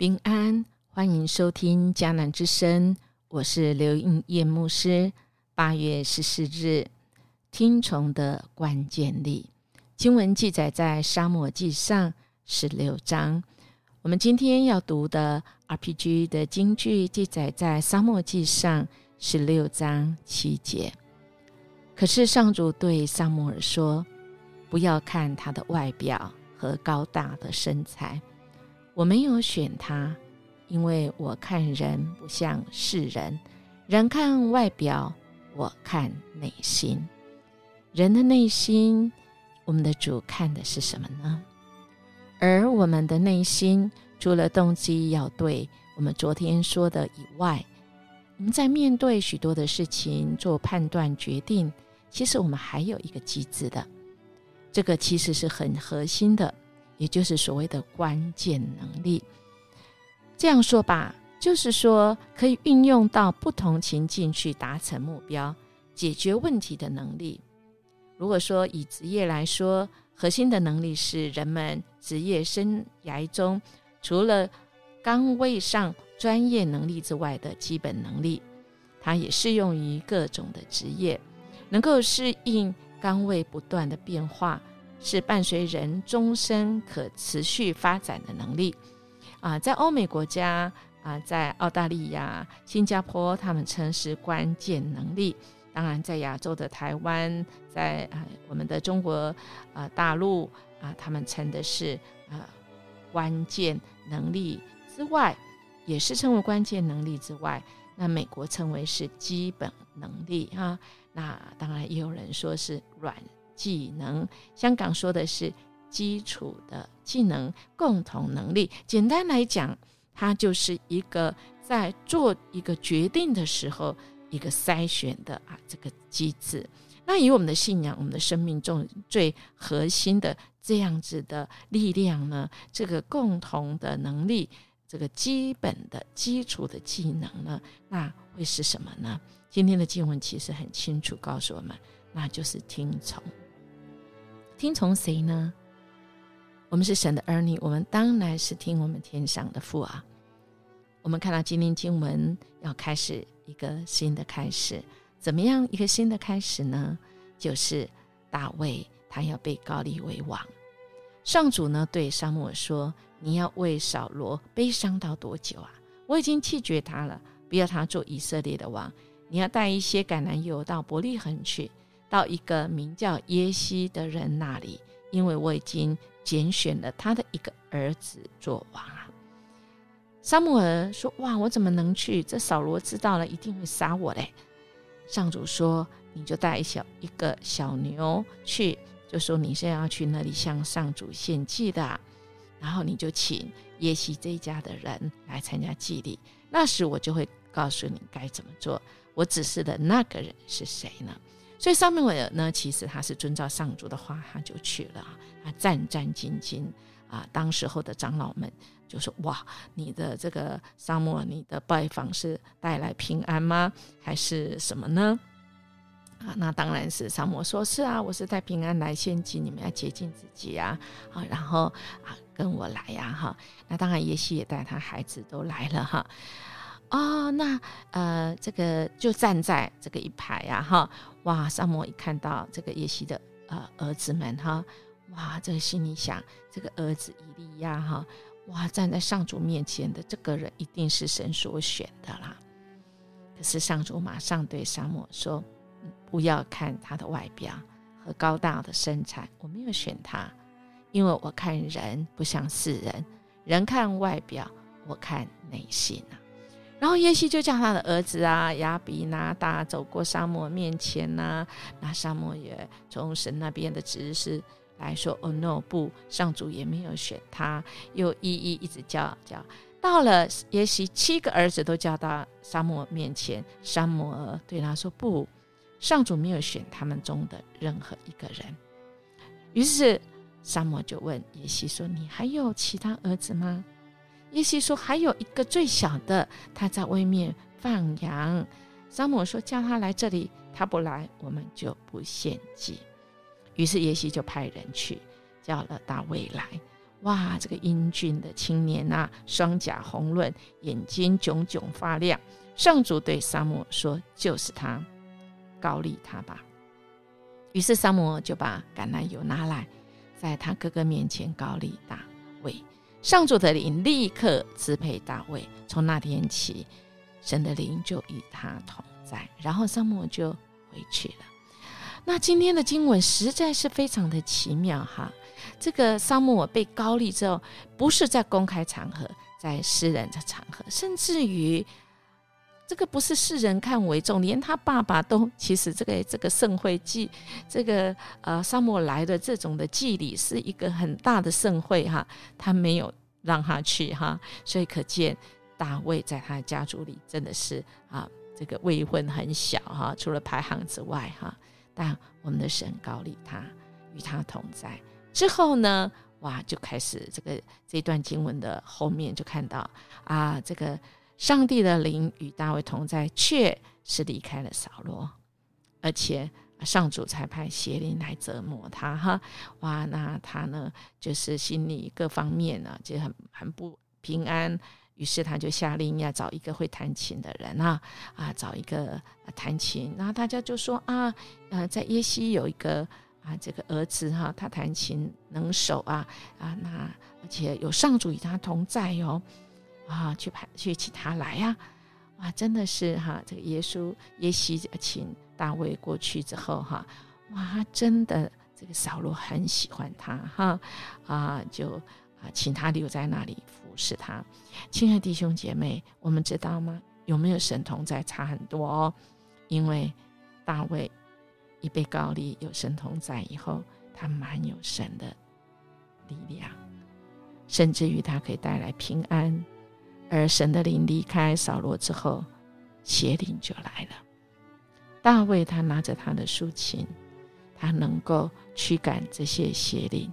平安，欢迎收听迦南之声，我是刘应叶牧师。八月十四日，听从的关键力经文记载在沙漠记上十六章。我们今天要读的 RPG 的经句记载在沙漠记上十六章七节。可是上主对萨摩尔说：“不要看他的外表和高大的身材。”我没有选他，因为我看人不像世人，人看外表，我看内心。人的内心，我们的主看的是什么呢？而我们的内心，除了动机要对我们昨天说的以外，我们在面对许多的事情做判断决定，其实我们还有一个机制的，这个其实是很核心的。也就是所谓的关键能力，这样说吧，就是说可以运用到不同情境去达成目标、解决问题的能力。如果说以职业来说，核心的能力是人们职业生涯中除了岗位上专业能力之外的基本能力，它也适用于各种的职业，能够适应岗位不断的变化。是伴随人终身可持续发展的能力啊，在欧美国家啊，在澳大利亚、新加坡，他们称是关键能力。当然，在亚洲的台湾，在啊我们的中国啊大陆啊，他们称的是啊关键能力之外，也是称为关键能力之外。那美国称为是基本能力哈。那当然也有人说是软。技能，香港说的是基础的技能、共同能力。简单来讲，它就是一个在做一个决定的时候，一个筛选的啊这个机制。那以我们的信仰、我们的生命中最核心的这样子的力量呢，这个共同的能力，这个基本的基础的技能呢，那会是什么呢？今天的经文其实很清楚告诉我们，那就是听从。听从谁呢？我们是神的儿女，我们当然是听我们天上的父啊。我们看到今天经文要开始一个新的开始，怎么样一个新的开始呢？就是大卫他要被高立为王。上主呢对沙漠说：“你要为扫罗悲伤到多久啊？我已经弃绝他了，不要他做以色列的王。你要带一些橄榄油到伯利恒去。”到一个名叫耶西的人那里，因为我已经拣选了他的一个儿子做王啊。沙姆尔说：“哇，我怎么能去？这扫罗知道了一定会杀我嘞。”上主说：“你就带一小一个小牛去，就说你是要去那里向上主献祭的，然后你就请耶西这一家的人来参加祭礼。那时我就会告诉你该怎么做。我指示的那个人是谁呢？”所以上面我呢，其实他是遵照上主的话，他就去了他，战战兢兢啊。当时候的长老们就说：“哇，你的这个沙漠，你的拜访是带来平安吗？还是什么呢？”啊，那当然是沙漠说：“是啊，我是带平安来献祭，你们要洁净自己啊。”啊，然后啊，跟我来呀，哈。那当然，耶西也带他孩子都来了哈。哦，那呃，这个就站在这个一排呀，哈，哇！萨摩一看到这个耶西的呃儿子们，哈，哇，这个心里想，这个儿子以利亚，哈，哇，站在上主面前的这个人一定是神所选的啦。可是上主马上对萨摩说：“不要看他的外表和高大的身材，我没有选他，因为我看人不像世人，人看外表，我看内心啊。”然后耶西就叫他的儿子啊亚比拿达走过沙漠面前呐，那沙漠也从神那边的指示来说，哦 no 不，上主也没有选他，又一一一直叫叫，到了耶西七个儿子都叫到沙漠面前，沙摩尔对他说不，上主没有选他们中的任何一个人。于是沙摩就问耶西说：“你还有其他儿子吗？”耶西说：“还有一个最小的，他在外面放羊。”沙姆说：“叫他来这里，他不来，我们就不献祭。”于是耶西就派人去叫了大卫来。哇，这个英俊的青年呐，双颊红润，眼睛炯炯发亮。上主对萨摩说：“就是他，高利他吧。”于是萨摩就把橄榄油拿来，在他哥哥面前高利大卫。上主的灵立刻支配大卫。从那天起，神的灵就与他同在。然后萨摩就回去了。那今天的经文实在是非常的奇妙哈。这个萨摩尔被高利之后，不是在公开场合，在私人的场合，甚至于这个不是世人看为重，连他爸爸都其实这个这个盛会祭，这个呃萨摩尔来的这种的祭礼是一个很大的盛会哈，他没有让他去哈，所以可见大卫在他的家族里真的是啊这个位分很小哈，除了排行之外哈，但我们的神高利他与他同在。之后呢，哇，就开始这个这段经文的后面就看到啊，这个上帝的灵与大卫同在，却是离开了扫罗，而且上主才派邪灵来折磨他哈，哇，那他呢就是心里各方面呢就很很不平安，于是他就下令要找一个会弹琴的人啊啊，找一个弹琴，然后大家就说啊，呃，在耶西有一个。啊，这个儿子哈，他弹琴能手啊啊，那而且有上主与他同在哟啊，去派去请他来呀，哇，真的是哈，这个耶稣耶西请大卫过去之后哈，哇，真的这个扫罗很喜欢他哈啊，就啊请他留在那里服侍他。亲爱的弟兄姐妹，我们知道吗？有没有神同在差很多哦，因为大卫。一被高利有神同在以后，他蛮有神的力量，甚至于他可以带来平安。而神的灵离开扫罗之后，邪灵就来了。大卫他拿着他的竖琴，他能够驱赶这些邪灵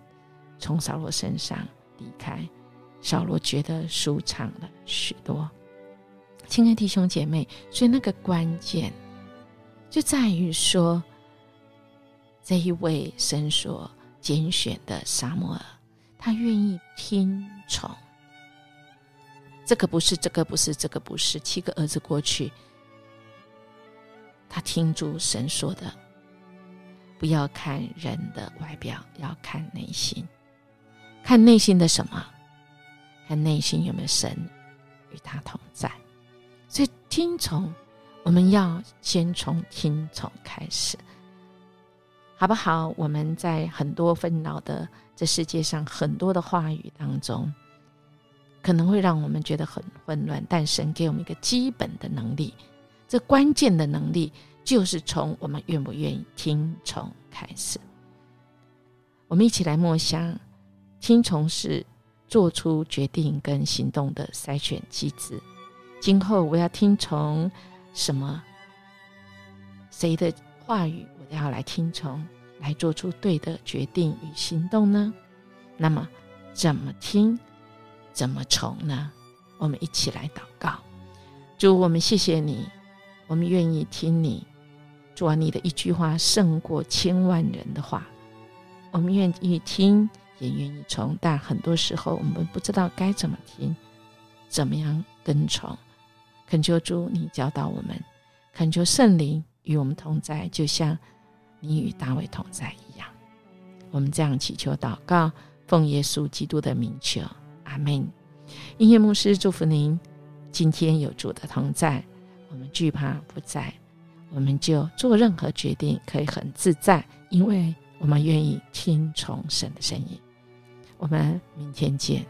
从扫罗身上离开，扫罗觉得舒畅了许多。亲爱的弟兄姐妹，所以那个关键就在于说。这一位神所拣选的沙摩尔，他愿意听从。这个不是，这个不是，这个不是。七个儿子过去，他听住神说的，不要看人的外表，要看内心。看内心的什么？看内心有没有神与他同在。所以听从，我们要先从听从开始。好不好？我们在很多纷扰的这世界上，很多的话语当中，可能会让我们觉得很混乱。但神给我们一个基本的能力，这关键的能力就是从我们愿不愿意听从开始。我们一起来默想，听从是做出决定跟行动的筛选机制。今后我要听从什么？谁的话语？我都要来听从，来做出对的决定与行动呢？那么，怎么听，怎么从呢？我们一起来祷告。主，我们谢谢你，我们愿意听你。主啊，你的一句话胜过千万人的话。我们愿意听，也愿意从，但很多时候我们不知道该怎么听，怎么样跟从。恳求主，你教导我们，恳求圣灵与我们同在，就像。你与大卫同在一样，我们这样祈求祷告，奉耶稣基督的名求，阿门。音乐牧师祝福您，今天有主的同在，我们惧怕不在，我们就做任何决定可以很自在，因为我们愿意听从神的声音。我们明天见。